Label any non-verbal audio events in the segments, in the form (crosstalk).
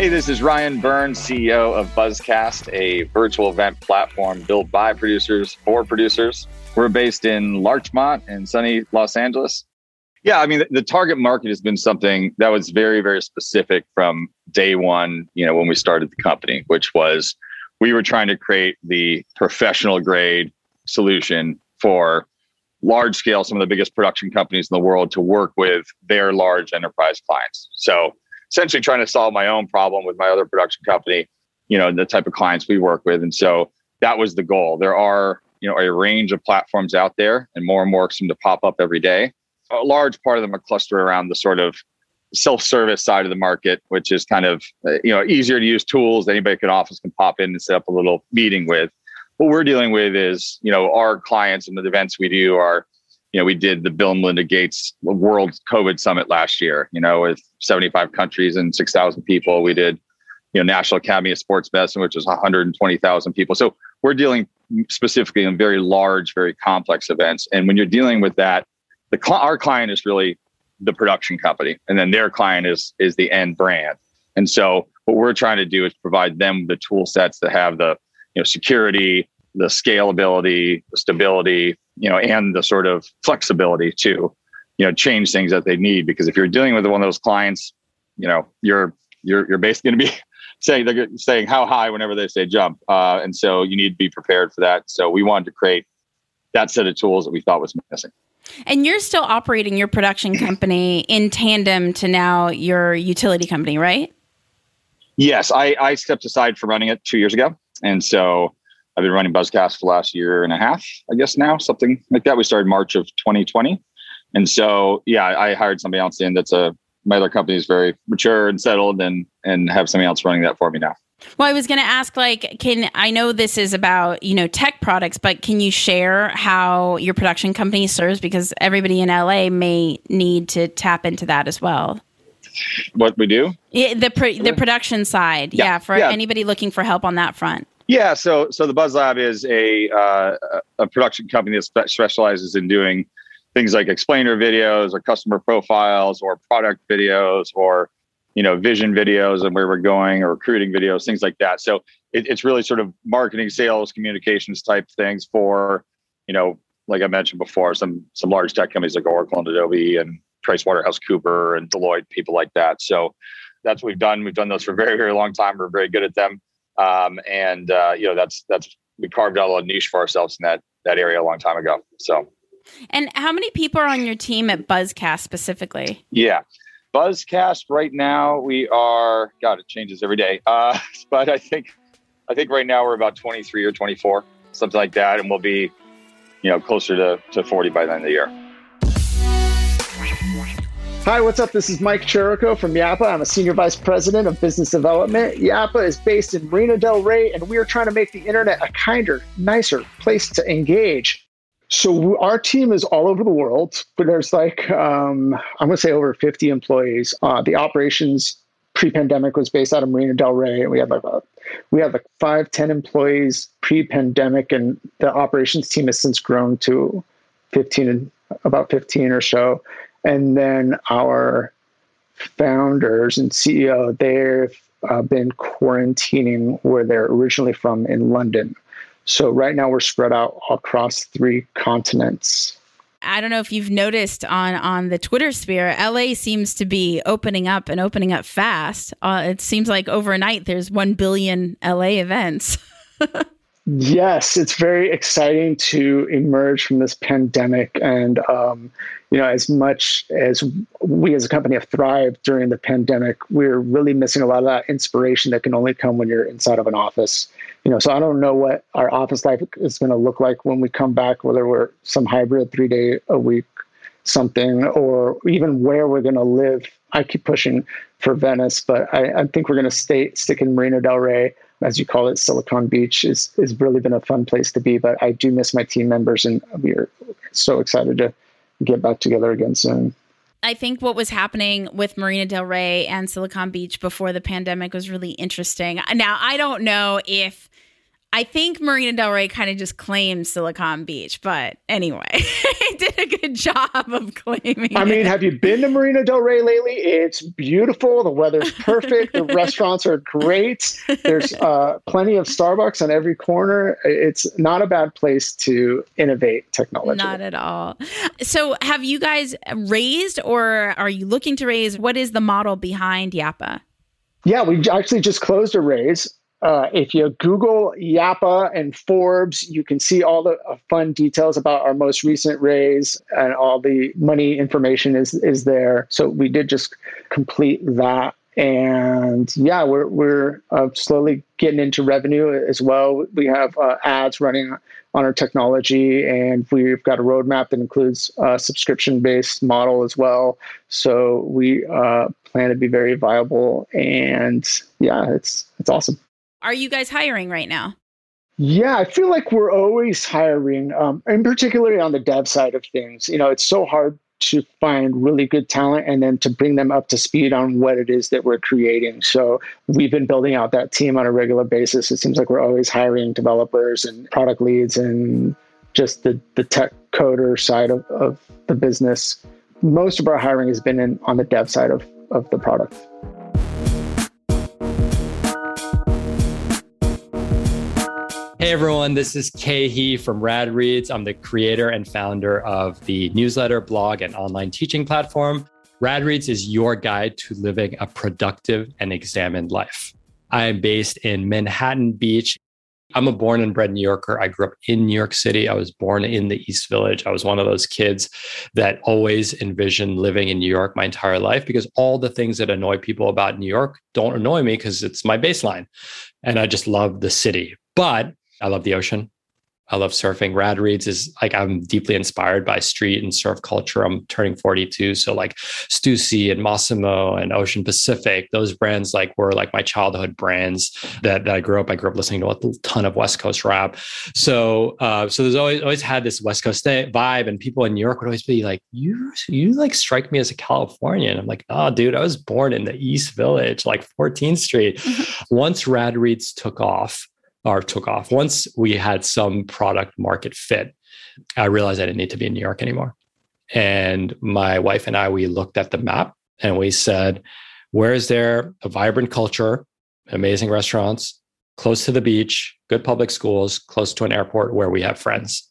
Hey, this is Ryan Byrne, CEO of Buzzcast, a virtual event platform built by producers for producers. We're based in Larchmont in sunny Los Angeles. Yeah, I mean, the, the target market has been something that was very, very specific from day one, you know, when we started the company, which was we were trying to create the professional grade solution for large scale, some of the biggest production companies in the world to work with their large enterprise clients. So, essentially trying to solve my own problem with my other production company, you know, the type of clients we work with. And so that was the goal. There are, you know, a range of platforms out there and more and more seem to pop up every day. A large part of them are clustered around the sort of self-service side of the market, which is kind of, uh, you know, easier to use tools anybody can office can pop in and set up a little meeting with. What we're dealing with is, you know, our clients and the events we do are you know, we did the Bill and Melinda Gates World COVID Summit last year, you know, with 75 countries and 6,000 people. We did, you know, National Academy of Sports Medicine, which is 120,000 people. So we're dealing specifically in very large, very complex events. And when you're dealing with that, the cl- our client is really the production company, and then their client is is the end brand. And so what we're trying to do is provide them the tool sets that have the you know security, the scalability, the stability, you know, and the sort of flexibility to, you know, change things that they need. Because if you're dealing with one of those clients, you know, you're you're you're basically going to be (laughs) saying they're saying how high whenever they say jump, uh, and so you need to be prepared for that. So we wanted to create that set of tools that we thought was missing. And you're still operating your production (clears throat) company in tandem to now your utility company, right? Yes, I, I stepped aside from running it two years ago, and so I've been running Buzzcast for the last year and a half, I guess now, something like that. We started March of 2020. And so, yeah, I hired somebody else in that's a, my other company is very mature and settled and, and have somebody else running that for me now. Well, I was going to ask, like, can I know this is about you know tech products, but can you share how your production company serves? Because everybody in LA may need to tap into that as well. What we do? Yeah, the pro- the production side, yeah, yeah for yeah. anybody looking for help on that front. Yeah, so so the Buzz Lab is a uh, a production company that specializes in doing things like explainer videos or customer profiles or product videos or you know vision videos and where we're going or recruiting videos things like that. So it, it's really sort of marketing sales communications type things for you know like i mentioned before some some large tech companies like oracle and adobe and pricewaterhousecooper and deloitte people like that. So that's what we've done. We've done those for a very very long time. We're very good at them um, and uh, you know that's that's we carved out a little niche for ourselves in that that area a long time ago. So. And how many people are on your team at Buzzcast specifically? Yeah. Buzzcast right now we are God it changes every day. Uh, (laughs) but I think I think right now we're about 23 or 24 something like that and we'll be you know closer to, to 40 by the end of the year. Hi, what's up? This is Mike Cherico from Yappa. I'm a Senior Vice President of Business Development. Yappa is based in Marina Del Rey, and we are trying to make the internet a kinder, nicer place to engage. So our team is all over the world, but there's like, um, I'm going to say over 50 employees. Uh, the operations pre-pandemic was based out of Marina Del Rey, and we had like a, we had like five, 10 employees pre-pandemic, and the operations team has since grown to 15, and about 15 or so and then our founders and CEO, they've uh, been quarantining where they're originally from in London. So right now we're spread out across three continents. I don't know if you've noticed on on the Twitter sphere, LA seems to be opening up and opening up fast. Uh, it seems like overnight there's one billion LA events. (laughs) yes, it's very exciting to emerge from this pandemic, and um, you know, as much as we as a company have thrived during the pandemic, we're really missing a lot of that inspiration that can only come when you're inside of an office you know, so I don't know what our office life is going to look like when we come back, whether we're some hybrid three day a week something, or even where we're going to live. I keep pushing for Venice, but I, I think we're going to stay stick in Marina Del Rey, as you call it, Silicon Beach is has really been a fun place to be. But I do miss my team members, and we are so excited to get back together again soon. I think what was happening with Marina Del Rey and Silicon Beach before the pandemic was really interesting. Now, I don't know if I think Marina Del Rey kind of just claimed Silicon Beach, but anyway, (laughs) it did a good job of claiming. I mean, it. have you been to Marina Del Rey lately? It's beautiful. The weather's (laughs) perfect. the restaurants are great. There's (laughs) uh, plenty of Starbucks on every corner. It's not a bad place to innovate technology. Not at all. So, have you guys raised or are you looking to raise? What is the model behind Yappa? Yeah, we actually just closed a raise. Uh, if you Google Yappa and Forbes, you can see all the uh, fun details about our most recent raise, and all the money information is is there. So we did just complete that, and yeah, we're we're uh, slowly getting into revenue as well. We have uh, ads running on our technology, and we've got a roadmap that includes a subscription based model as well. So we uh, plan to be very viable, and yeah, it's it's awesome. Are you guys hiring right now? Yeah, I feel like we're always hiring, um, and particularly on the dev side of things. You know, it's so hard to find really good talent and then to bring them up to speed on what it is that we're creating. So we've been building out that team on a regular basis. It seems like we're always hiring developers and product leads and just the, the tech coder side of, of the business. Most of our hiring has been in, on the dev side of, of the product. Hey everyone, this is He from Rad Reads. I'm the creator and founder of the newsletter, blog, and online teaching platform. Rad Reads is your guide to living a productive and examined life. I am based in Manhattan Beach. I'm a born and bred New Yorker. I grew up in New York City. I was born in the East Village. I was one of those kids that always envisioned living in New York my entire life because all the things that annoy people about New York don't annoy me because it's my baseline. And I just love the city. But I love the ocean. I love surfing. Rad Reads is like I'm deeply inspired by street and surf culture. I'm turning 42, so like Stussy and Mossimo and Ocean Pacific, those brands like were like my childhood brands that, that I grew up. I grew up listening to a ton of West Coast rap. So uh, so there's always always had this West Coast vibe, and people in New York would always be like, "You you like strike me as a Californian." I'm like, "Oh, dude, I was born in the East Village, like 14th Street." Once Rad Reads took off or took off. Once we had some product market fit, I realized I didn't need to be in New York anymore. And my wife and I, we looked at the map and we said, where is there a vibrant culture, amazing restaurants, close to the beach, good public schools, close to an airport where we have friends?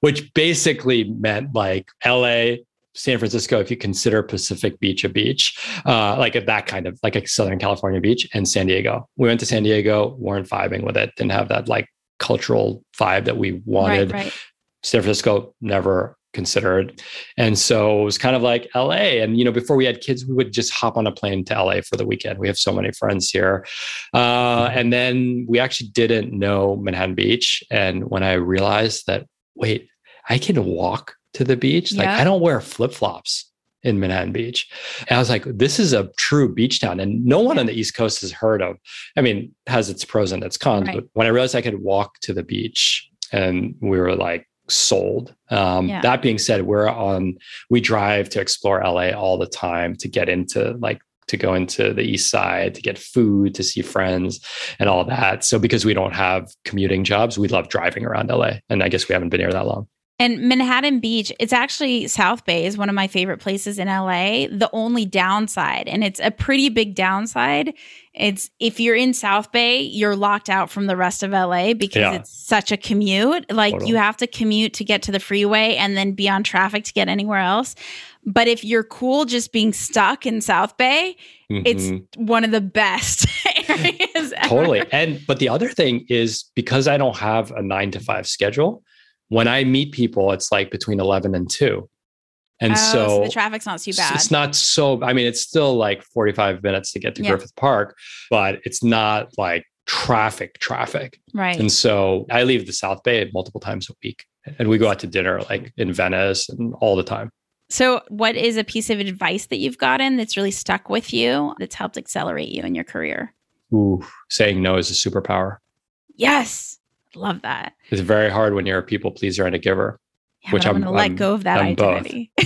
Which basically meant like LA, San Francisco, if you consider Pacific Beach a beach, uh, like that kind of like a Southern California beach, and San Diego. We went to San Diego, weren't vibing with it, didn't have that like cultural vibe that we wanted. Right, right. San Francisco never considered. And so it was kind of like LA. And, you know, before we had kids, we would just hop on a plane to LA for the weekend. We have so many friends here. Uh, and then we actually didn't know Manhattan Beach. And when I realized that, wait, I can walk to the beach. Like I don't wear flip flops in Manhattan Beach. And I was like, this is a true beach town. And no one on the East Coast has heard of. I mean, has its pros and its cons. Right. But when I realized I could walk to the beach and we were like sold. Um, yeah. That being said, we're on, we drive to explore LA all the time to get into like to go into the east side to get food to see friends and all that so because we don't have commuting jobs we love driving around la and i guess we haven't been here that long And Manhattan Beach, it's actually South Bay is one of my favorite places in LA. The only downside, and it's a pretty big downside, it's if you're in South Bay, you're locked out from the rest of LA because yeah. it's such a commute. Like totally. you have to commute to get to the freeway and then be on traffic to get anywhere else. But if you're cool just being stuck in South Bay, mm-hmm. it's one of the best (laughs) areas. totally. And but the other thing is because I don't have a 9 to 5 schedule, when I meet people, it's like between 11 and 2. And oh, so, so, the traffic's not too bad. It's not so, I mean, it's still like 45 minutes to get to yeah. Griffith Park, but it's not like traffic, traffic. Right. And so I leave the South Bay multiple times a week and we go out to dinner like in Venice and all the time. So, what is a piece of advice that you've gotten that's really stuck with you that's helped accelerate you in your career? Ooh, saying no is a superpower. Yes. Love that. It's very hard when you're a people pleaser and a giver. Yeah, which I'm going to let go of that I'm identity. (laughs)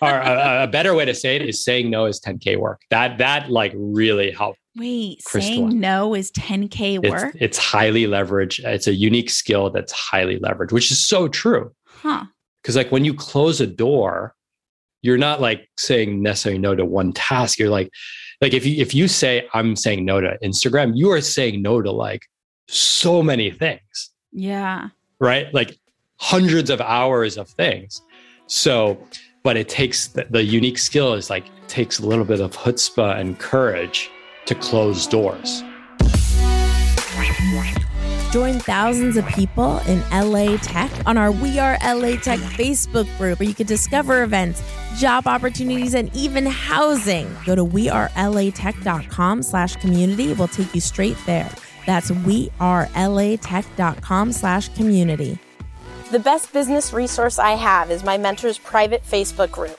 or a, a, better way to say it is saying no is 10k work. That that like really helped. Wait, saying no is 10k work. It's, it's highly leveraged. It's a unique skill that's highly leveraged, which is so true. Huh? Because like when you close a door, you're not like saying necessarily no to one task. You're like, like if you if you say I'm saying no to Instagram, you are saying no to like so many things. Yeah. Right? Like hundreds of hours of things. So, but it takes the, the unique skill is like takes a little bit of chutzpah and courage to close doors. Join thousands of people in LA Tech on our We Are LA Tech Facebook group where you can discover events, job opportunities, and even housing. Go to wearelatech.com slash community. We'll take you straight there. That's wearelatech.com slash community. The best business resource I have is my mentor's private Facebook group.